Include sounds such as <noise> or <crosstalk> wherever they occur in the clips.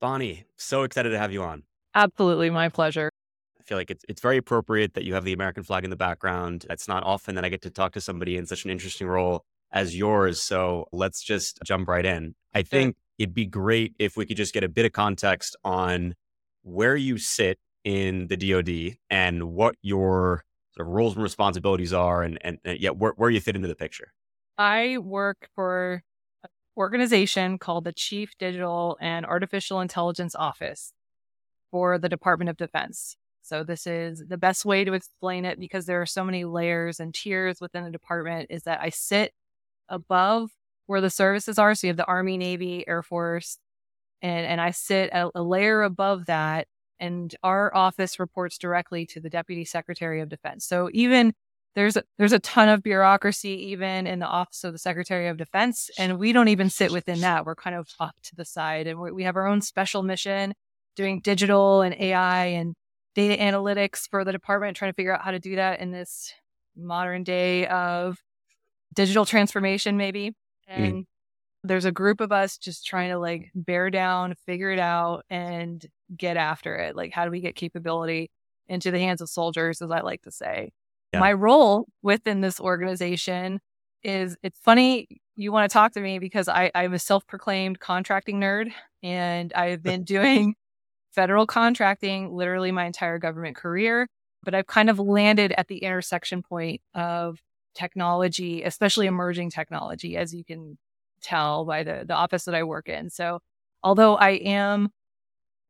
Bonnie, so excited to have you on. Absolutely, my pleasure. I feel like it's it's very appropriate that you have the American flag in the background. It's not often that I get to talk to somebody in such an interesting role as yours. So let's just jump right in. I think it'd be great if we could just get a bit of context on where you sit in the DoD and what your sort of roles and responsibilities are, and and, and yeah, where, where you fit into the picture. I work for organization called the Chief Digital and Artificial Intelligence Office for the Department of Defense. So this is the best way to explain it because there are so many layers and tiers within the department is that I sit above where the services are. So you have the Army, Navy, Air Force, and, and I sit a, a layer above that. And our office reports directly to the Deputy Secretary of Defense. So even there's a, there's a ton of bureaucracy even in the office of the Secretary of Defense, and we don't even sit within that. We're kind of off to the side, and we have our own special mission doing digital and AI and data analytics for the department, trying to figure out how to do that in this modern day of digital transformation, maybe. Mm. And mm. there's a group of us just trying to like bear down, figure it out, and get after it. Like, how do we get capability into the hands of soldiers, as I like to say? Yeah. My role within this organization is it's funny you want to talk to me because I, I'm a self proclaimed contracting nerd and I've been <laughs> doing federal contracting literally my entire government career, but I've kind of landed at the intersection point of technology, especially emerging technology, as you can tell by the, the office that I work in. So, although I am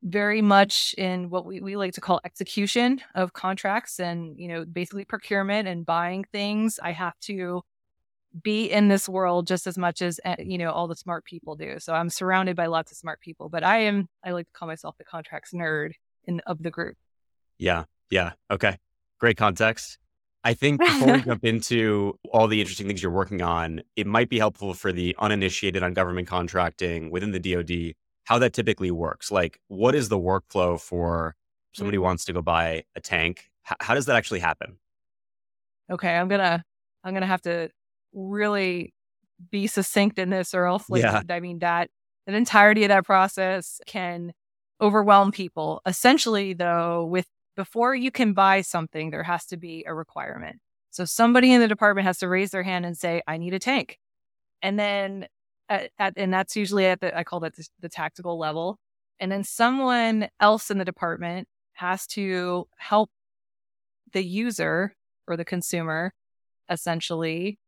very much in what we, we like to call execution of contracts and, you know, basically procurement and buying things, I have to be in this world just as much as eh, you know all the smart people do. So I'm surrounded by lots of smart people, but I am I like to call myself the contracts nerd in of the group. Yeah. Yeah. Okay. Great context. I think before we <laughs> jump into all the interesting things you're working on, it might be helpful for the uninitiated on government contracting within the DoD how that typically works. Like, what is the workflow for somebody who mm. wants to go buy a tank? H- how does that actually happen? Okay, I'm gonna I'm gonna have to really be succinct in this, or else, like, yeah. I mean that the entirety of that process can overwhelm people. Essentially, though, with before you can buy something, there has to be a requirement. So somebody in the department has to raise their hand and say, "I need a tank," and then Uh, at, at, and that's usually at the I call that the, the tactical level. And then someone else in the department has to help the user or the consumer essentially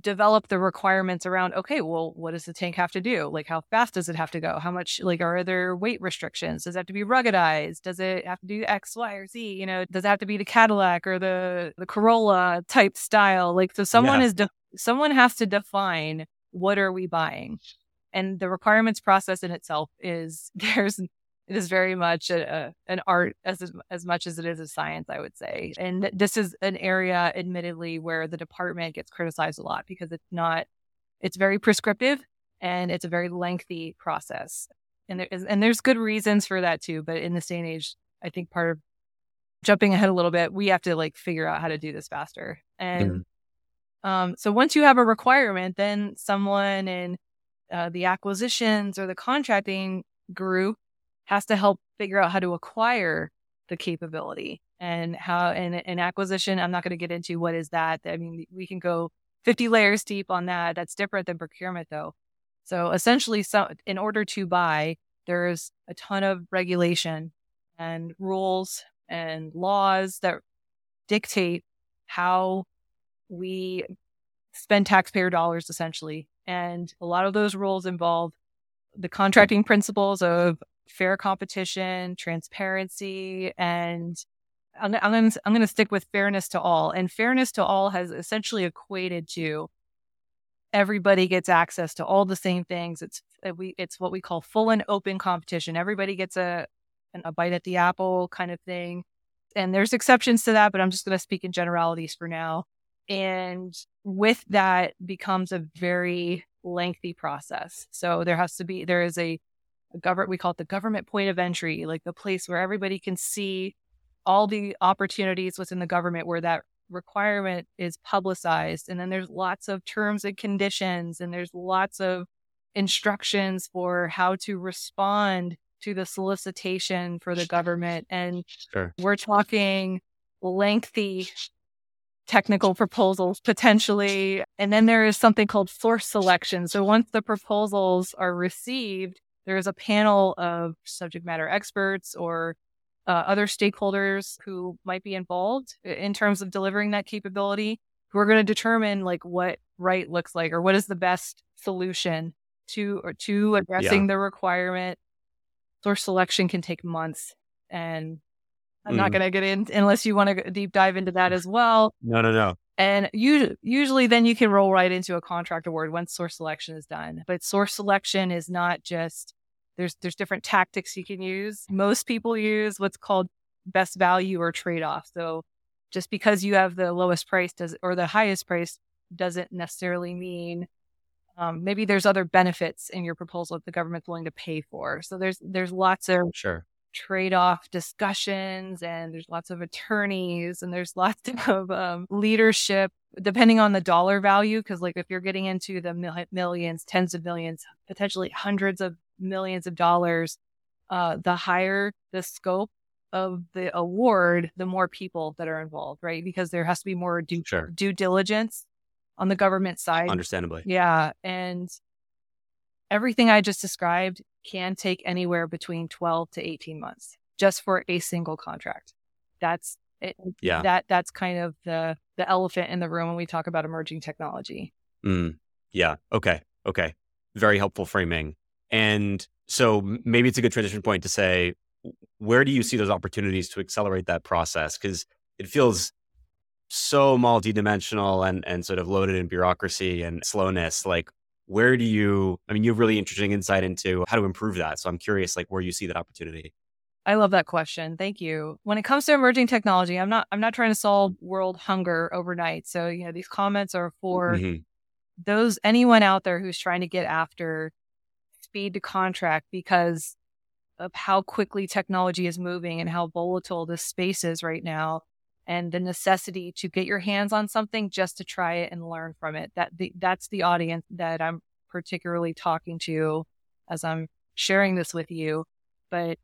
develop the requirements around okay well what does the tank have to do? Like how fast does it have to go? How much like are there weight restrictions? Does it have to be ruggedized? Does it have to do x y or z? You know does it have to be the cadillac or the the corolla type style? Like so someone yeah. is de- someone has to define what are we buying and the requirements process in itself is <laughs> there's it is very much a, a, an art as as much as it is a science, I would say. And this is an area, admittedly, where the department gets criticized a lot because it's not, it's very prescriptive and it's a very lengthy process. And there is, and there's good reasons for that too. But in this day and age, I think part of jumping ahead a little bit, we have to like figure out how to do this faster. And mm-hmm. Um, so once you have a requirement, then someone in uh, the acquisitions or the contracting group has to help figure out how to acquire the capability and how in an acquisition i'm not going to get into what is that. I mean we can go 50 layers deep on that. That's different than procurement though. So essentially so in order to buy there's a ton of regulation and rules and laws that dictate how we spend taxpayer dollars essentially and a lot of those rules involve the contracting principles of fair competition, transparency, and I'm, I'm going to stick with fairness to all. And fairness to all has essentially equated to everybody gets access to all the same things. It's uh, we it's what we call full and open competition. Everybody gets a a bite at the apple kind of thing. And there's exceptions to that, but I'm just going to speak in generalities for now. And with that becomes a very lengthy process. So there has to be there is a a government we call it the government point of entry like the place where everybody can see all the opportunities within the government where that requirement is publicized and then there's lots of terms and conditions and there's lots of instructions for how to respond to the solicitation for the government. And sure. we're talking lengthy technical proposals potentially. And then there is something called source selection. So once the proposals are received, there is a panel of subject matter experts or uh, other stakeholders who might be involved in terms of delivering that capability who are going to determine like what right looks like or what is the best solution to or to addressing yeah. the requirement source selection can take months and I'm mm. not going to get in unless you want to deep dive into that as <laughs> well. No, no, no. And usually, usually then you can roll right into a contract award once source selection is done. But source selection is not just there's there's different tactics you can use. Most people use what's called best value or trade off. So just because you have the lowest price does or the highest price doesn't necessarily mean um, maybe there's other benefits in your proposal that the government's willing to pay for. So there's there's lots of sure trade-off discussions and there's lots of attorneys and there's <laughs> lots of um, leadership depending on the dollar value because like if you're getting into the mil- millions tens of millions potentially hundreds of millions of dollars uh, the higher the scope of the award the more people that are involved right? Because there has to be more due, sure. due diligence on the government side. Understandably. Yeah and everything i just described can take anywhere between 12 to 18 months just for a single contract. That's it, yeah. That that's kind of the the elephant in the room when we talk about emerging technology. Mm, yeah. Okay. Okay. Very helpful framing. And so maybe it's a good transition point to say, where do you see those opportunities to accelerate that process? Because it feels so multidimensional and and sort of loaded in bureaucracy and slowness. Like, where do you i mean you have really interesting insight into how to improve that. So i'm curious like where you see that opportunity. I love that question. Thank you. When it comes to emerging technology i'm not i'm not trying to solve world hunger overnight. So you know these comments are for mm-hmm. those anyone out there who's trying to get after speed to contract because of how quickly technology is moving and how volatile this space is right now and the necessity to get your hands on something just to try it and learn from it. That the, that's the audience that I'm particularly talking to as I'm sharing this with you. But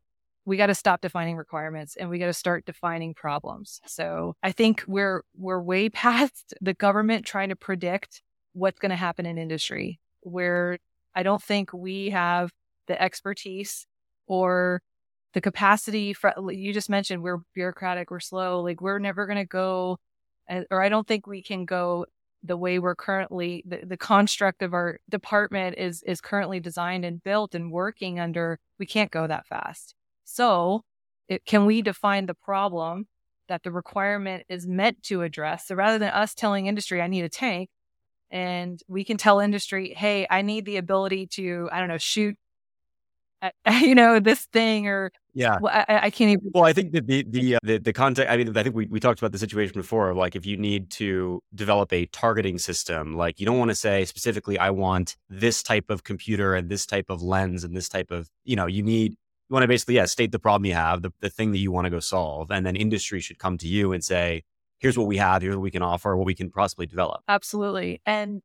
we got to stop defining requirements and we got to start defining problems. So I think we're we're way <laughs> past the government trying to predict what's going to happen in industry. Where I don't think we have the expertise or the capacity for you just mentioned we're bureaucratic we're slow like we're never going to go eh, or i don't think we can go the way we're currently the, the construct of our department is is currently designed and built and working under we can't go that fast. So it, can we define the problem that the requirement is meant to address? So rather than us telling industry i need a tank and we can tell industry hey i need the ability to i don't know shoot <laughs> you know, this thing or yeah, well, I, I, can't even. Well, I think that the the uh, the, the context. I mean, I think we, we talked about the situation before. Of like, if you need to develop a targeting system, like you don't want to say specifically, I want this type of computer and this type of lens and this type of, you know, you need you want to basically yeah state the problem you have, the the thing that you want to go solve, and then industry should come to you and say, here's what we have, here's what we can offer, what we can possibly develop. Absolutely, and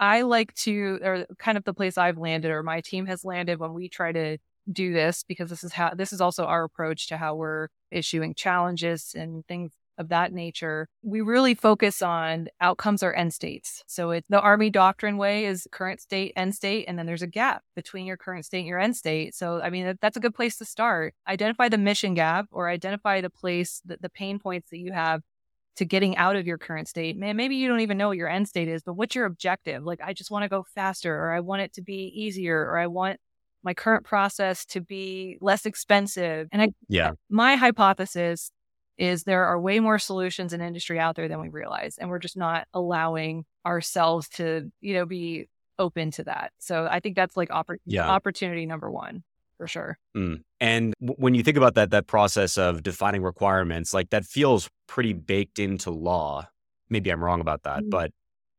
I like to, or kind of the place I've landed, or my team has landed when we try to do this, because this is how, this is also our approach to how we're issuing challenges and things of that nature. We really focus on outcomes or end states. So it's the Army doctrine way is current state, end state, and then there's a gap between your current state and your end state. So, I mean, that's a good place to start. Identify the mission gap or identify the place, the, the pain points that you have to getting out of your current state. Man, maybe you don't even know what your end state is, but what's your objective? Like, I just want to go faster, or I want it to be easier, or I want my current process to be less expensive. And I, yeah, my hypothesis is there are way more solutions in industry out there than we realize, and we're just not allowing ourselves to, you know, be open to that. So I think that's like oppor- yeah. opportunity number one for sure. Mm. And w- when you think about that that process of defining requirements, like that feels pretty baked into law. Maybe I'm wrong about that, mm. but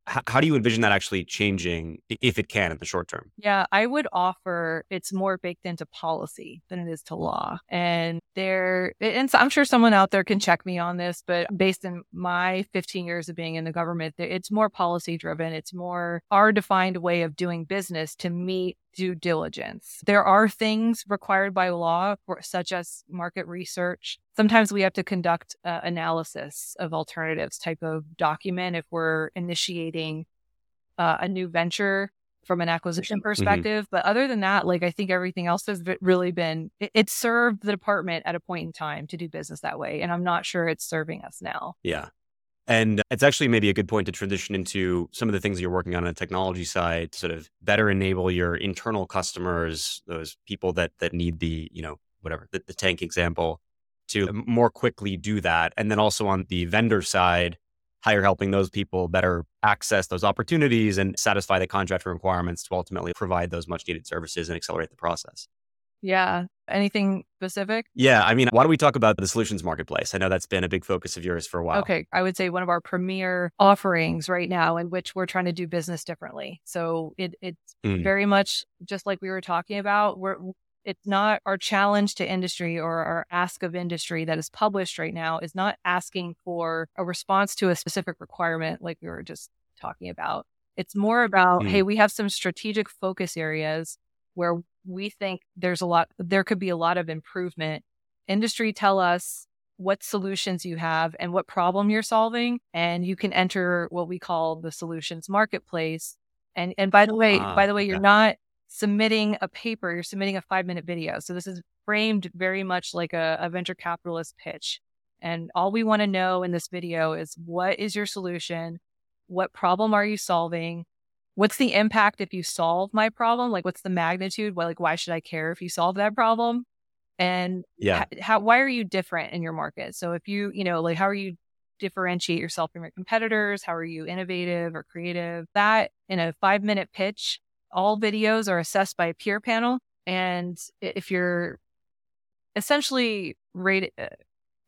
how do you envision that actually changing if it can in the short term? Yeah, I would offer it's more baked into policy than it is to law. And there, and so I'm sure someone out there can check me on this, but based on my 15 years of being in the government, it's more policy driven. It's more our defined way of doing business to meet due diligence. There are things required by law, for, such as market research. Sometimes we have to conduct uh, analysis of alternatives type of document if we're initiating uh, a new venture from an acquisition mm-hmm. perspective. Mm-hmm. But other than that, like I think everything else has really been, it, it, served the department at a point in time to do business that way. And I'm not sure it's serving us now. Yeah. And it's actually maybe a good point to transition into some of the things you're working on on the technology side to sort of better enable your internal customers, those people that that need the, you know, whatever, the, the tank example, to more quickly do that. And then also on the vendor side, how you're helping those people better access those opportunities and satisfy the contract requirements to ultimately provide those much needed services and accelerate the process. Yeah. Anything specific? Yeah. I mean, why don't we talk about the solutions marketplace? I know that's been a big focus of yours for a while. Okay. I would say one of our premier offerings right now in which we're trying to do business differently. So it, it's mm. very much just like we were talking about. We're, it's not our challenge to industry or our ask of industry that is published right now is not asking for a response to a specific requirement like we were just talking about. It's more about, mm. hey, we have some strategic focus areas where we think there's a lot, there could be a lot of improvement. Industry tell us what solutions you have and what problem you're solving. And you can enter what we call the solutions marketplace. And, and by the way, ah, by the way, you're not submitting a paper, you're submitting a five minute video. So this is framed very much like a, a venture capitalist pitch. And all we want to know in this video is what is your solution? What problem are you solving? what's the impact if you solve my problem? Like, what's the magnitude? Why, like, why should I care if you solve that problem? And yeah, how, why are you different in your market? So if you, you know, like, how are you differentiate yourself from your competitors? How are you innovative or creative? That in a five minute pitch, all videos are assessed by a peer panel. And if you're essentially rated, uh,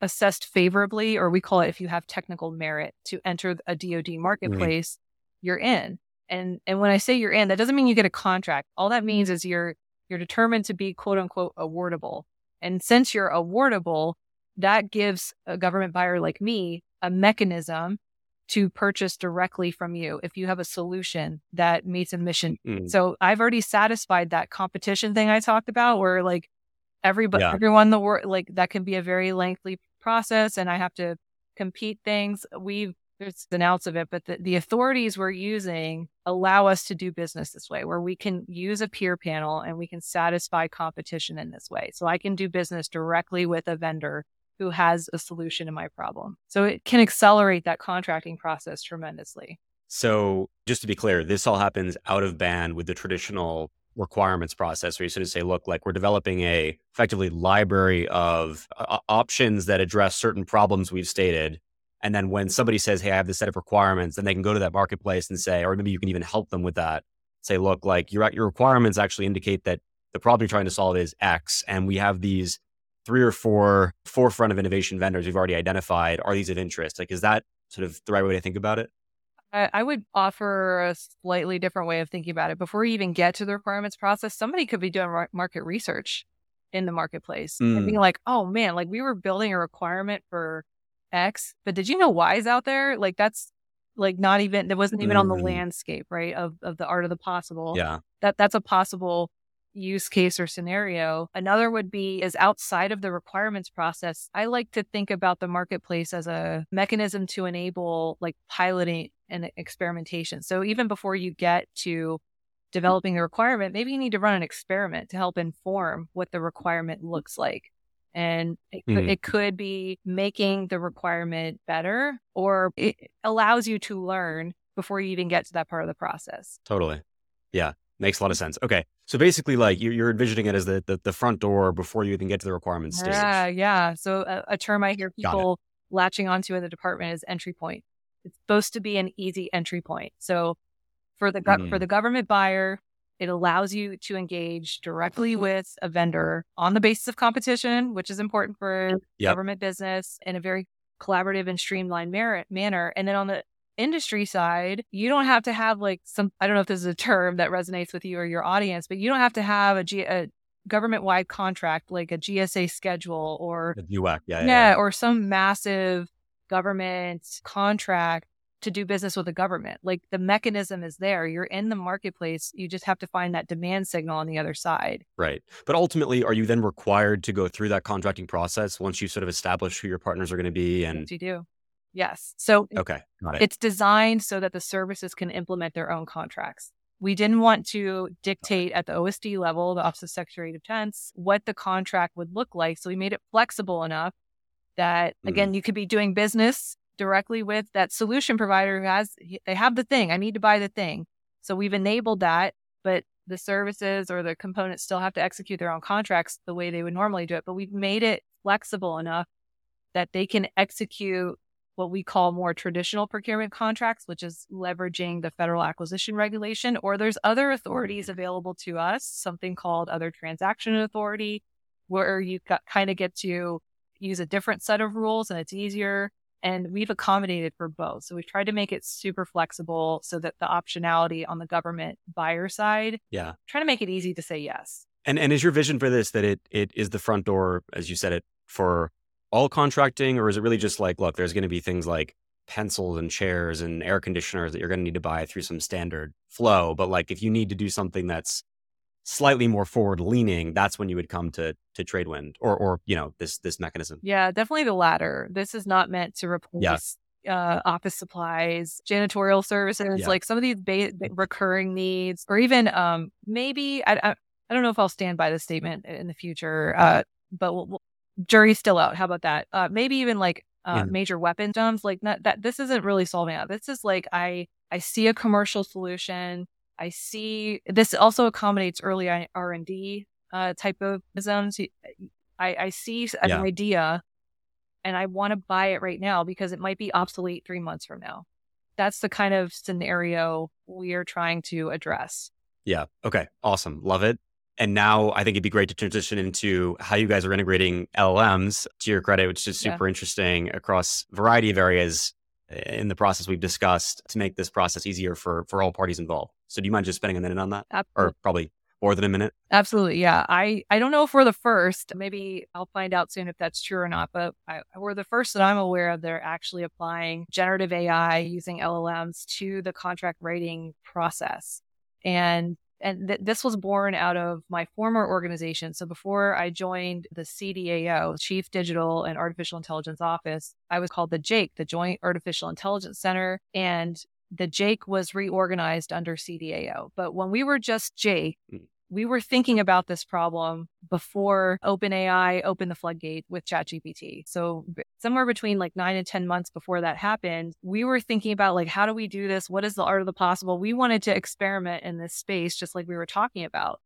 assessed favorably, or we call it if you have technical merit to enter a DoD marketplace, mm-hmm. you're in. And and when I say you're in, that doesn't mean you get a contract. All that means is you're you're determined to be quote unquote awardable. And since you're awardable, that gives a government buyer like me a mechanism to purchase directly from you if you have a solution that meets a mission. Mm. So I've already satisfied that competition thing I talked about where like everybody yeah. everyone the world like that can be a very lengthy process and I have to compete things. We've there's an ounce of it, but the, the authorities we're using allow us to do business this way, where we can use a peer panel and we can satisfy competition in this way. So I can do business directly with a vendor who has a solution to my problem. So it can accelerate that contracting process tremendously. So just to be clear, this all happens out of band with the traditional requirements process where you sort of say, look, like we're developing a effectively library of uh, options that address certain problems we've stated and then when somebody says, Hey, I have this set of requirements, then they can go to that marketplace and say, or maybe you can even help them with that. Say, look, like your, your requirements actually indicate that the problem you're trying to solve is X. And we have these three or four forefront of innovation vendors we've already identified. Are these of interest? Like, is that sort of the right way to think about it? I would offer a slightly different way of thinking about it. Before you even get to the requirements process, somebody could be doing market research in the marketplace mm. and being like, oh man, like we were building a requirement for X, but did you know Y is out there? Like that's like not even that wasn't even mm. on the mm. landscape, right? Of of the art of the possible. Yeah. That that's a possible use case or scenario. Another would be is outside of the requirements process. I like to think about the marketplace as a mechanism to enable like piloting and experimentation. So even before you get to developing the requirement, maybe you need to run an experiment to help inform what the requirement looks like. And it, mm. it could be making the requirement better or it allows you to learn before you even get to that part of the process. Totally. Yeah. Makes a lot of sense. Okay. So basically, like you're, you're envisioning it as the, the, the, front door before you even get to the requirements stage. Yeah. Yeah. So a, a term I hear people latching onto in the department is entry point. It's supposed to be an easy entry point. So for the, mm. for the government buyer, it allows you to engage directly with a vendor on the basis of competition, which is important for yep. government business in a very collaborative and streamlined mer- manner. And then on the industry side, you don't have to have like some, I don't know if this is a term that resonates with you or your audience, but you don't have to have a, G- a government wide contract like a GSA schedule or UAC, yeah, yeah, yeah, or some massive government contract to do business with the government. Like the mechanism is there. You're in the marketplace. You just have to find that demand signal on the other side. Right. But ultimately, are you then required to go through that contracting process once you sort of establish who your partners are going to be? And yes, you do. Yes. So okay, it. It's designed so that the services can implement their own contracts. We didn't want to dictate at the OSD level, the Office of Secretary of Defense, what the contract would look like. So we made it flexible enough that again, mm-hmm. you could be doing business directly with that solution provider who has they have the thing. I need to buy the thing. So we've enabled that, but the services or the components still have to execute their own contracts the way they would normally do it. But we've made it flexible enough that they can execute what we call more traditional procurement contracts, which is leveraging the federal acquisition regulation, or there's other authorities mm-hmm. available to us, something called other transaction authority, where you kind of get to use a different set of rules and it's easier. And we've accommodated for both. So we've tried to make it super flexible so that the optionality on the government buyer side, yeah, trying to make it easy to say yes. And and is your vision for this that it it is the front door, as you said it, for all contracting, or is it really just like, look, there's going to be things like pencils and chairs and air conditioners that you're going to need to buy through some standard flow, but like if you need to do something that's slightly more forward leaning, that's when you would come to to Tradewind or or you know this this mechanism. Yeah, definitely the latter. This is not meant to replace yeah. uh, office supplies, janitorial services, yeah. like some of these ba- recurring needs, or even um, maybe I, I, I don't know if I'll stand by this statement in the future, uh, but we'll, we'll, jury's still out. How about that? Uh, maybe even like uh, yeah. major weapon dumps, like not, that. This isn't really solving that. This is like I I see a commercial solution I see this also accommodates early R and D uh, type of zones. I, I see an yeah. idea, and I want to buy it right now because it might be obsolete three months from now. That's the kind of scenario we are trying to address. Yeah. Okay. Awesome. Love it. And now I think it'd be great to transition into how you guys are integrating LLMs to your credit, which is super yeah. interesting across a variety of areas eh, in the process we've discussed to make this process easier for for all parties involved. So do you mind just spending a minute on that? Absolutely. Or probably more than a minute? Absolutely. Yeah. I, I don't know if we're the first. Maybe I'll find out soon if that's true or not, but I, we're the first that I'm aware of. They're actually applying generative AI using LLMs to the contract writing process. And and th- this was born out of my former organization. So before I joined the CDAO, Chief Digital and Artificial Intelligence Office, I was called the JAIC, the Joint Artificial Intelligence Center. And the JAIC was reorganized under CDAO. But when we were just JAIC, mm. We were thinking about this problem before OpenAI opened the floodgate with ChatGPT. So somewhere between like nine and 10 months before that happened, we were thinking about like, how do we do this? What is the art of the possible? We wanted to experiment in this space, just like we were talking about.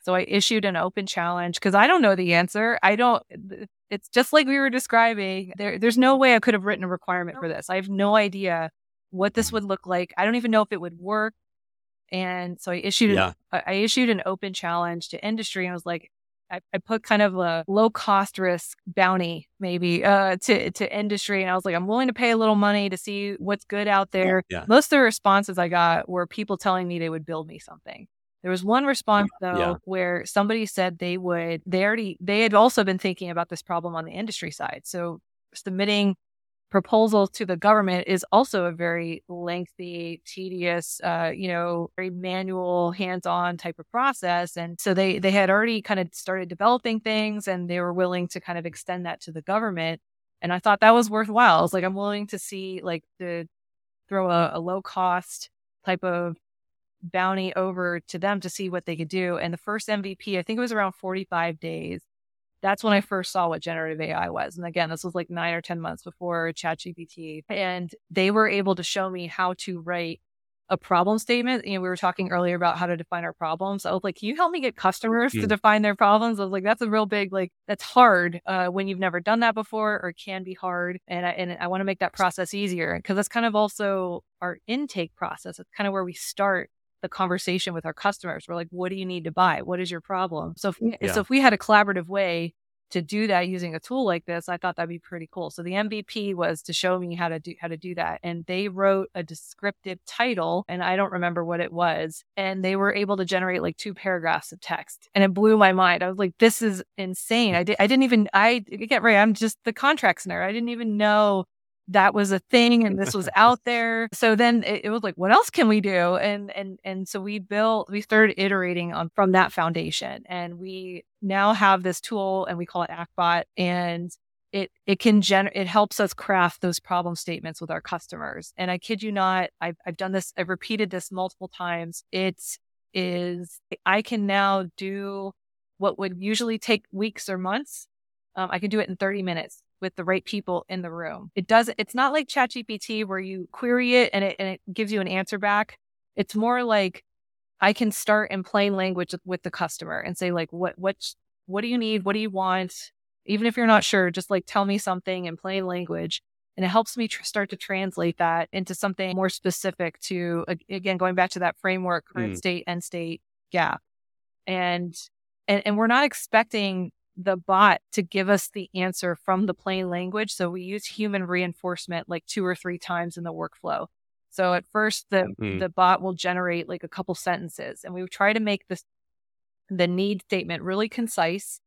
So I issued an open challenge because I don't know the answer. I don't, it's just like we were describing. There, there's no way I could have written a requirement for this. I have no idea what this mm-hmm. would look like. I don't even know if it would work. And so I issued yeah. an, I issued an open challenge to industry I was like, I, I put kind of a low cost risk bounty maybe uh, to to industry, and I was like, I'm willing to pay a little money to see what's good out there. Yeah. Most of the responses I got were people telling me they would build me something. There was one response though yeah. where somebody said they would they already they had also been thinking about this problem on the industry side. So submitting proposal to the government is also a very lengthy, tedious, uh, you know, very manual, hands-on type of process. And so they they had already kind of started developing things, and they were willing to kind of extend that to the government. And I thought that was worthwhile. It's like, I'm willing to see like to throw a, a low cost type of bounty over to them to see what they could do. And the first MVP, I think it was around 45 days that's when I first saw what generative AI was. And again, this was like nine or 10 months before ChatGPT. And they were able to show me how to write a problem statement. You know, we were talking earlier about how to define our problems. I was like, can you help me get customers to define their problems? I was like, that's a real big, like, that's hard uh, when you've never done that before or can be hard. And I, and I want to make that process easier because that's kind of also our intake process. It's kind of where we start the conversation with our customers. We're like, what do you need to buy? What is your problem? So if, yeah. so if we had a collaborative way to do that using a tool like this, I thought that'd be pretty cool. So the MVP was to show me how to do how to do that. And they wrote a descriptive title and I don't remember what it was. And they were able to generate like two paragraphs of text. And it blew my mind. I was like, this is insane. I did I didn't even I get right. I'm just the contracts nerd. I didn't even know that was a thing and this was <laughs> out there. So then it, it, was like, what else can we do? And and and so we built, we started iterating on from that foundation, and we now have this tool, and we call it AcqBot, and it it can gen it helps us craft those problem statements with our customers. And I kid you not, I've I've done this, I've repeated this multiple times. It is I can now do what would usually take weeks or months. Um, I can do it in 30 minutes with the right people in the room. It doesn't it's not like ChatGPT where you query it and it and it gives you an answer back. It's more like I can start in plain language with the customer and say like what what what do you need? What do you want? Even if you're not sure, just like tell me something in plain language. And it helps me tr- start to translate that into something more specific to, again, going back to that framework, current mm. state, end state gap. And, and, and we're not expecting the bot to give us the answer from the plain language. So we use human reinforcement like two or three times in the workflow. So at first the mm. the bot will generate like a couple sentences and we try to make this the need statement really concise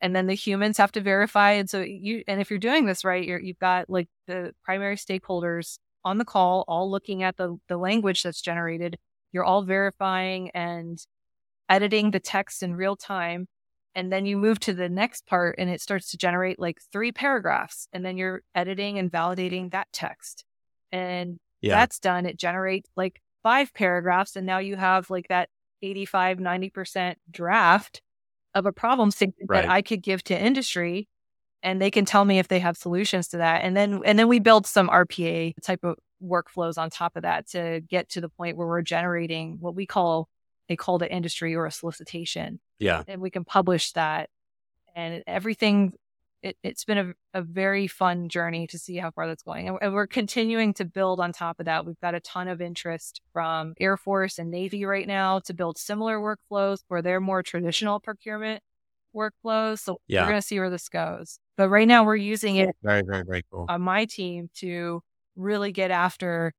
and then the humans have to verify and so you and if you're doing this right you're, you've got like the primary stakeholders on the call all looking at the the language that's generated you're all verifying and editing the text in real time and then you move to the next part and it starts to generate like three paragraphs and then you're editing and validating that text and yeah. that's done it generates like five paragraphs and now you have like that 85 90% draft of a problem statement right. that i could give to industry and they can tell me if they have solutions to that and then and then we build some rpa type of workflows on top of that to get to the point where we're generating what we call a call to industry or a solicitation. Yeah. And we can publish that. And everything, it, has been a, a, very fun journey to see how far that's going. And, and, we're continuing to build on top of that. We've got a ton of interest from Air Force and Navy right now to build similar workflows for they're more traditional procurement workflows. So yeah. we're going to see where this goes. But right now we're using it very, very, very cool on my team to really get after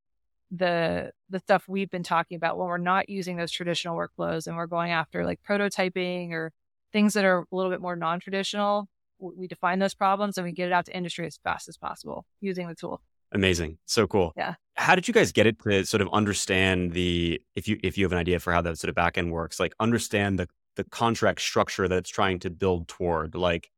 the the stuff we've been talking about when we're not using those traditional workflows and we're going after like prototyping or things that are a little bit more non-traditional we define those problems and we get it out to industry as fast as possible using the tool. Amazing. So cool. Yeah. How did you guys get it to sort of understand the if you if you have an idea for how that sort of backend works like understand the the contract structure that it's trying to build toward? Like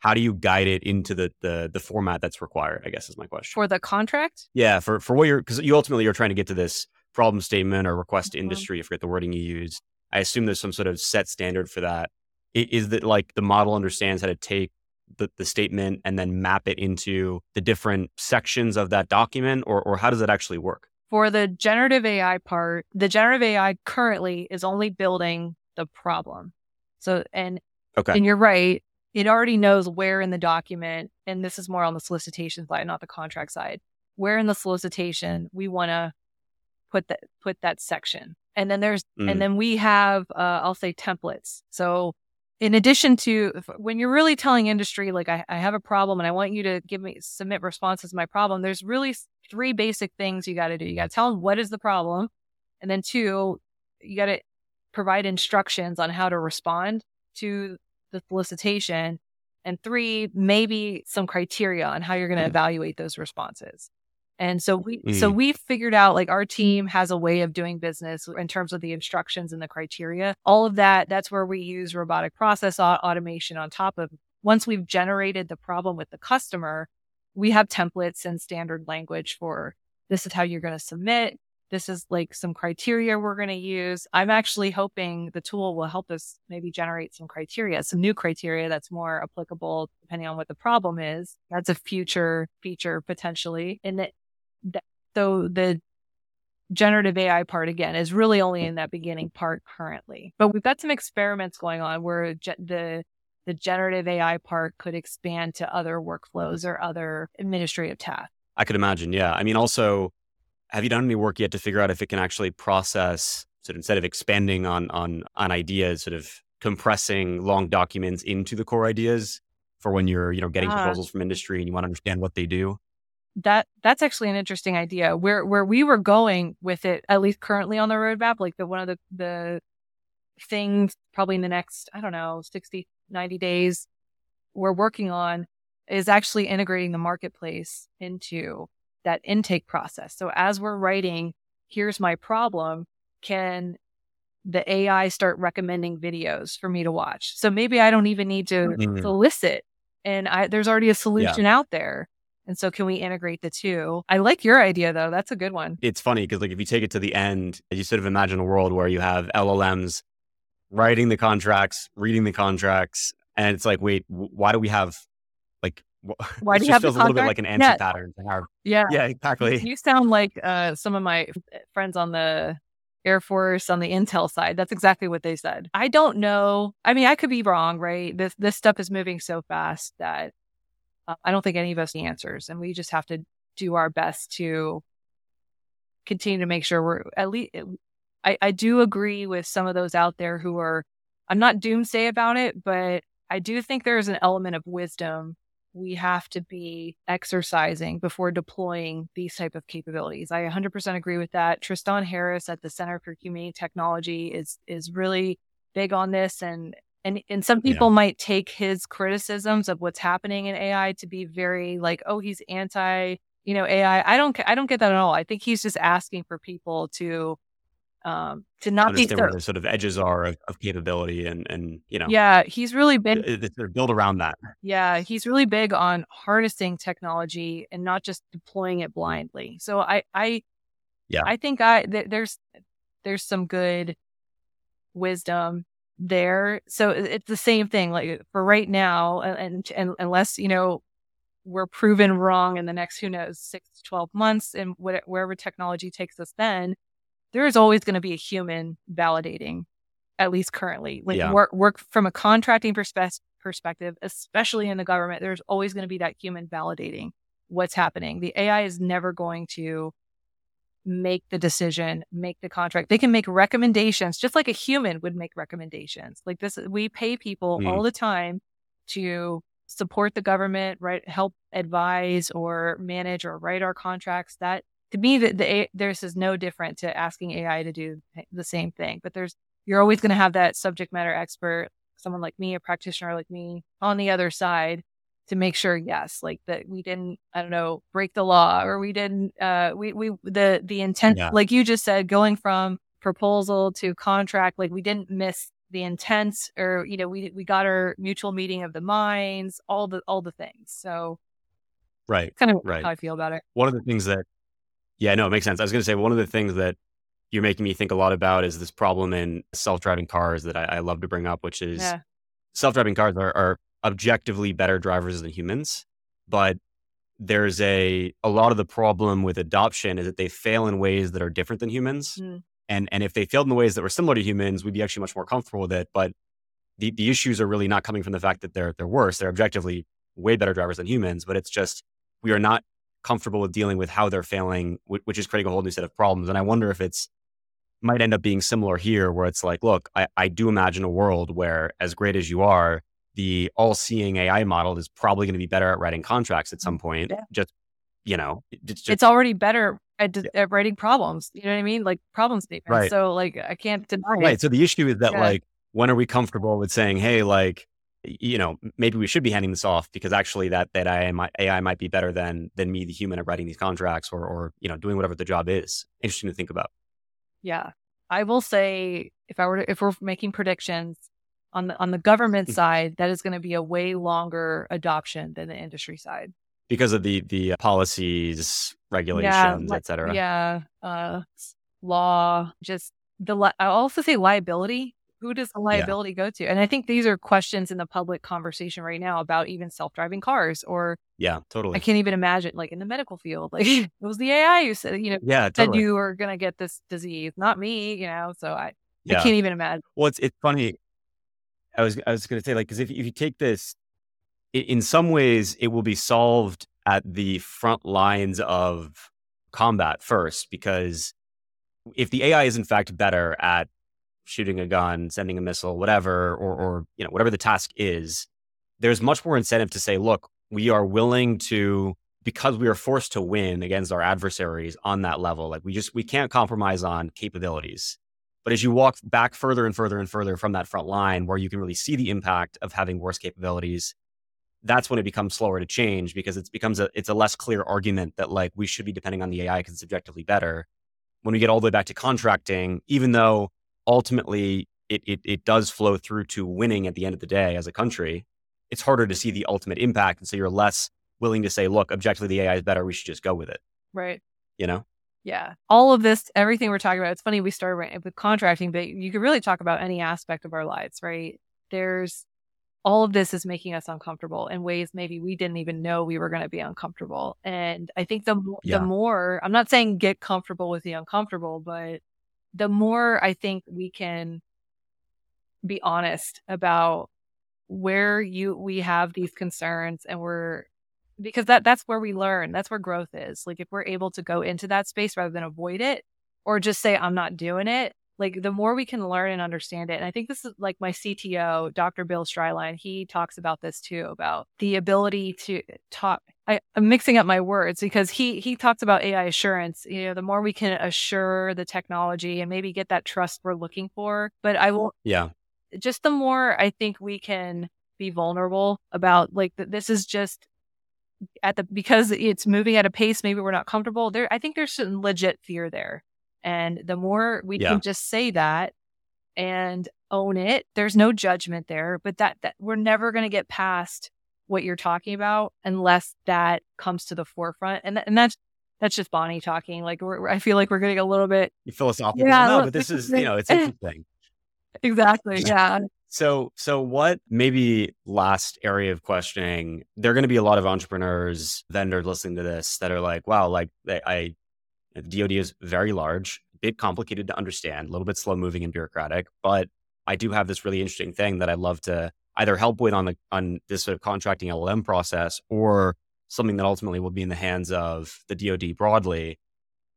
how do you guide it into the the the format that's required i guess is my question. For the contract? Yeah for for what you're because you ultimately are trying to get to this problem statement or request to mm-hmm. industry i forget the wording you use i assume there's some sort of set standard for that. Is that like the model understands how to take the, the statement and then map it into the different sections of that document or or how does it actually work? For the generative ai part the generative ai currently is only building the problem. So and okay. and you're right it already knows where in the document, and this is more on the solicitation side, not the contract side, where in the solicitation we want to put that put that section. And then there's mm. and then we have uh, I'll say templates. So in addition to when you're really telling industry like I, I have a problem and I want you to give me submit responses to my problem, there's really three basic things you got to do. You got to tell them what is the problem, and then two, you got to provide instructions on how to respond to the solicitation. And three, maybe some criteria on how you're going to mm. evaluate those responses. And so we mm. so we figured out like our team has a way of doing business in terms of the instructions and the criteria. All of that that's where we use robotic process automation on top of once we've generated the problem with the customer, we have templates and standard language for this is how you're going to submit, this is like some criteria we're going to use. I'm actually hoping the tool will help us maybe generate some criteria, some new criteria that's more applicable depending on what the problem is. That's a future feature potentially. And that, so the generative AI part again is really only in that beginning part currently. But we've got some experiments going on where ge- the the generative AI part could expand to other workflows or other administrative tasks. I could imagine, yeah. I mean, also have you done any work yet to figure out if it can actually process sort of instead of expanding on on on ideas, sort of compressing long documents into the core ideas for when you're you know getting uh, proposals from industry and you want to understand what they do? That that's actually an interesting idea. Where where we were going with it, at least currently on the roadmap, like the one of the the things probably in the next I don't know 60 90 days we're working on is actually integrating the marketplace into that intake process. So as we're writing, here's my problem, can the AI start recommending videos for me to watch? So maybe I don't even need to mm-hmm. solicit and I, there's already a solution yeah. out there. And so can we integrate the two? I like your idea though. That's a good one. It's funny because like if you take it to the end, you sort of imagine a world where you have LLMs writing the contracts, reading the contracts, and it's like, wait, why do we have like <laughs> why do you have feels a little bit like an yeah. pattern. Yeah. Yeah, exactly. You sound like uh, some of my friends on the Air Force on the Intel side. That's exactly what they said. I don't know. I mean, I could be wrong, right? This this stuff is moving so fast that uh, I don't think any of us the answers, and we just have to do our best to continue to make sure we're at least. I, I do agree with some of those out there who are. I'm not doomsday about it, but I do think there is an element of wisdom we have to be exercising before deploying these type of capabilities. I 100% agree with that. Tristan Harris at the Center for Humane Technology is is really big on this and and and some people yeah. might take his criticisms of what's happening in AI to be very like, oh, he's anti, you know, AI. I don't I don't get that at all. I think he's just asking for people to um, to not be where the sort of edges are of, of, capability and and you know yeah he's really big they're built around that yeah he's really big on harnessing technology and not just deploying it blindly so i i yeah i think i th- there's there's some good wisdom there. So it's the same thing. Like for right now, and, and unless you know we're proven wrong in the next who knows six to twelve months, and wherever technology takes us, then there is always going to be a human validating. At least currently, like yeah. work work from a contracting perspe- perspective, especially in the government, there's always going to be that human validating what's happening. The AI is never going to make the decision, make the contract. They can make recommendations just like a human would make recommendations. Like this, we pay people mm. all the time to support the government, right? Help advise or manage or write our contracts. That to me, the, the this is no different to asking AI to do the same thing. But there's you're always going to have that subject matter expert, someone like me, a practitioner like me, on the other side to make sure yes like that we didn't i don't know break the law or we didn't uh we we the the intent yeah. like you just said going from proposal to contract like we didn't miss the intent or you know we we got our mutual meeting of the minds all the all the things so right kind of right. how i feel about it one of the things that yeah no it makes sense i was going to say one of the things that you're making me think a lot about is this problem in self-driving cars that i, I love to bring up which is yeah. self-driving cars are, are objectively better drivers than humans, but there's a a lot of the problem with adoption is that they fail in ways that are different than humans. Mm. And and if they failed in the ways that were similar to humans, we'd be actually much more comfortable with it. But the, the issues are really not coming from the fact that they're they're worse. They're objectively way better drivers than humans, but it's just we are not comfortable with dealing with how they're failing, which is creating a whole new set of problems. And I wonder if it's might end up being similar here, where it's like, look, I, I do imagine a world where, as great as you are, the all seeing AI model is probably going to be better at writing contracts at some point. Yeah. Just, you know, it's, just, it's already better at, yeah. at, writing problems. You know what I mean? Like problem statements. Right. So, like, I can't deny right. It. So, the issue is that, yeah. like, when are we comfortable with saying, hey, like, you know, maybe we should be handing this off because actually that that AI might, AI might be better than than me, the human, at writing these contracts or or you know doing whatever the job is. Interesting to think about. Yeah, I will say if I were to, if we're making predictions, on the on the government mm. side, that is going to be a way longer adoption than the industry side because of the the policies, regulations, yeah, et cetera. Yeah, uh, law, just the. Li- I also say liability. Who does the liability yeah. go to? And I think these are questions in the public conversation right now about even self driving cars or yeah, totally. I can't even imagine like in the medical field, like <laughs> it was the AI who said you know yeah totally. said you were going to get this disease, not me. You know, so I yeah. I can't even imagine. Well, it's it's funny I was I was going to say like because if if you take this, in some ways it will be solved at the front lines of combat first because if the AI is in fact better at shooting a gun, sending a missile, whatever, or or you know whatever the task is, there's much more incentive to say, look, we are willing to because we are forced to win against our adversaries on that level. Like we just we can't compromise on capabilities. But as you walk back further and further and further from that front line where you can really see the impact of having worse capabilities, that's when it becomes slower to change because it becomes a it's a less clear argument that like we should be depending on the AI because it's objectively better. When we get all the way back to contracting, even though ultimately it, it it does flow through to winning at the end of the day as a country, it's harder to see the ultimate impact. And so you're less willing to say, look, objectively the AI is better, we should just go with it. Right. You know? Yeah. All of this, everything we're talking about, it's funny we started with contracting, but you could really talk about any aspect of our lives, right? There's all of this is making us uncomfortable in ways maybe we didn't even know we were going to be uncomfortable. And I think the yeah. the more I'm not saying get comfortable with the uncomfortable, but the more I think we can be honest about where you we have these concerns and we're because that that's where we learn. That's where growth is. Like if we're able to go into that space rather than avoid it or just say I'm not doing it, like the more we can learn and understand it. And I think this is like my CTO, Dr. Bill Streilein, he talks about this too about the ability to talk I, am mixing up my words because he he talks about AI assurance. You know, the more we can assure the technology and maybe get that trust we're looking for. But I will, yeah, just the more I think we can be vulnerable about like this is just at the because it's moving at a pace maybe we're not comfortable there i think there's some legit fear there and the more we yeah. can just say that and own it there's no judgment there but that, that we're never going to get past what you're talking about unless that comes to the forefront. And, and that's that's just bonnie talking like we're, i feel like we're getting a little bit philosophical. Yeah, no but this is <laughs> you know it's interesting. <laughs> Exactly <laughs> yeah. So, so what maybe last area of questioning, there are going to be a lot of entrepreneurs, vendors listening to this that are like, wow, like I the DoD is very large, a bit complicated to understand, a little bit slow moving and bureaucratic, but I do have this really interesting thing that I'd love to either help with on the on this sort of contracting LLM process or something that ultimately will be in the hands of the DoD broadly.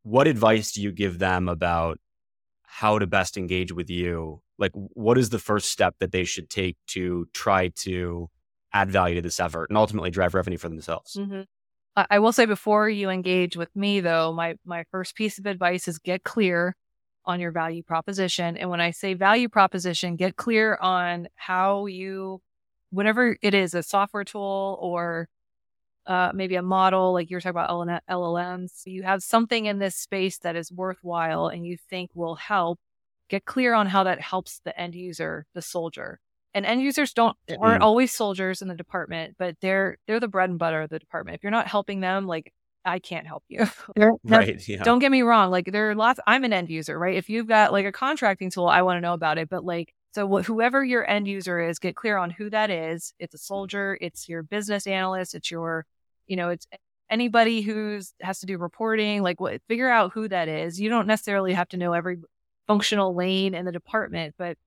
What advice do you give them about how to best engage with you like what is the first step that they should take to try to add value to this effort and ultimately drive revenue for themselves mm-hmm. I will say before you engage with me though my my first piece of advice is get clear on your value proposition and when i say value proposition get clear on how you whatever it is a software tool or uh, maybe a model like you're talking about LLMs, you have something in this space that is worthwhile and you think will help get clear on how that helps the end user, the soldier. And end users don't aren't mm. always soldiers in the department, but they're they're the bread and butter of the department. If you're not helping them, like I can't help you. <laughs> right. Yeah. Don't get me wrong. Like there are lots. I'm an end user, right? If you've got like a contracting tool, I want to know about it. But like, so wh- whoever your end user is, get clear on who that is. It's a soldier. It's your business analyst. It's your, you know, it's anybody who's has to do reporting. Like, what? Figure out who that is. You don't necessarily have to know every functional lane in the department, but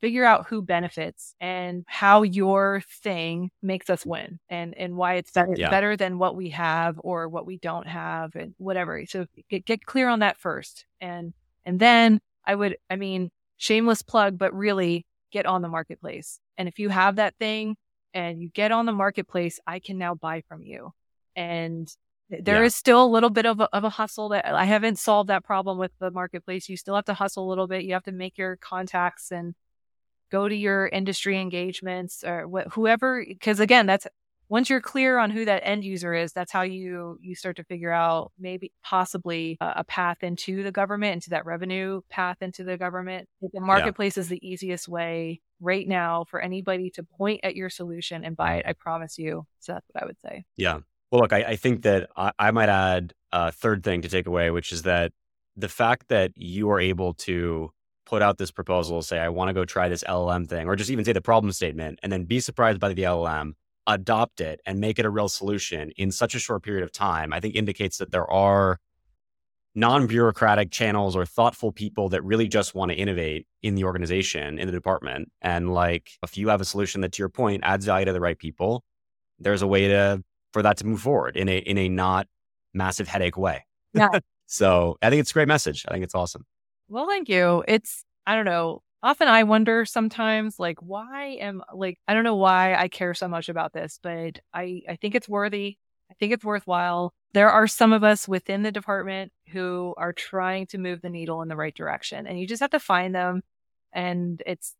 figure out who benefits and how your thing makes us win and and why it's better, yeah. better than what we have or what we don't have and whatever so get, get clear on that first and and then i would i mean shameless plug but really get on the marketplace and if you have that thing and you get on the marketplace i can now buy from you and there yeah. is still a little bit of a, of a hustle that I haven't solved that problem with the marketplace. You still have to hustle a little bit. You have to make your contacts and go to your industry engagements or wh- whoever. Because again, that's once you're clear on who that end user is, that's how you you start to figure out maybe possibly a, a path into the government, into that revenue path into the government. The marketplace yeah. is the easiest way right now for anybody to point at your solution and buy it. I promise you. So that's what I would say. Yeah. Well, look, I, I think that I, I, might add a third thing to take away, which is that the fact that you are able to put out this proposal, say, I want to go try this LLM thing, or just even say the problem statement, and then be surprised by the LLM, adopt it, and make it a real solution in such a short period of time, I think indicates that there are non bureaucratic channels or thoughtful people that really just want to innovate in the organization, in the department. And like, if you have a solution that, to your point, adds value to the right people, there's a way to for that to move forward in a in a not massive headache way. Yeah. <laughs> so I think it's a great message. I think it's awesome. Well, thank you. It's I don't know. Often I wonder sometimes, like, why am like I don't know why I care so much about this, but I I think it's worthy. I think it's worthwhile. There are some of us within the department who are trying to move the needle in the right direction, and you just have to find them. And it's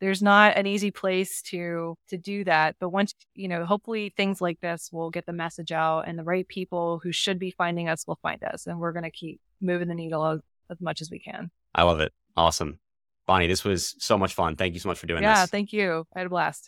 there's not an easy place to to do that but once you know hopefully things like this will get the message out and the right people who should be finding us will find us and we're going to keep moving the needle as, as much as we can i love it Awesome. Bonnie, this was so much fun. Thank you so much for doing yeah, this. Yeah, thank you. I had a blast.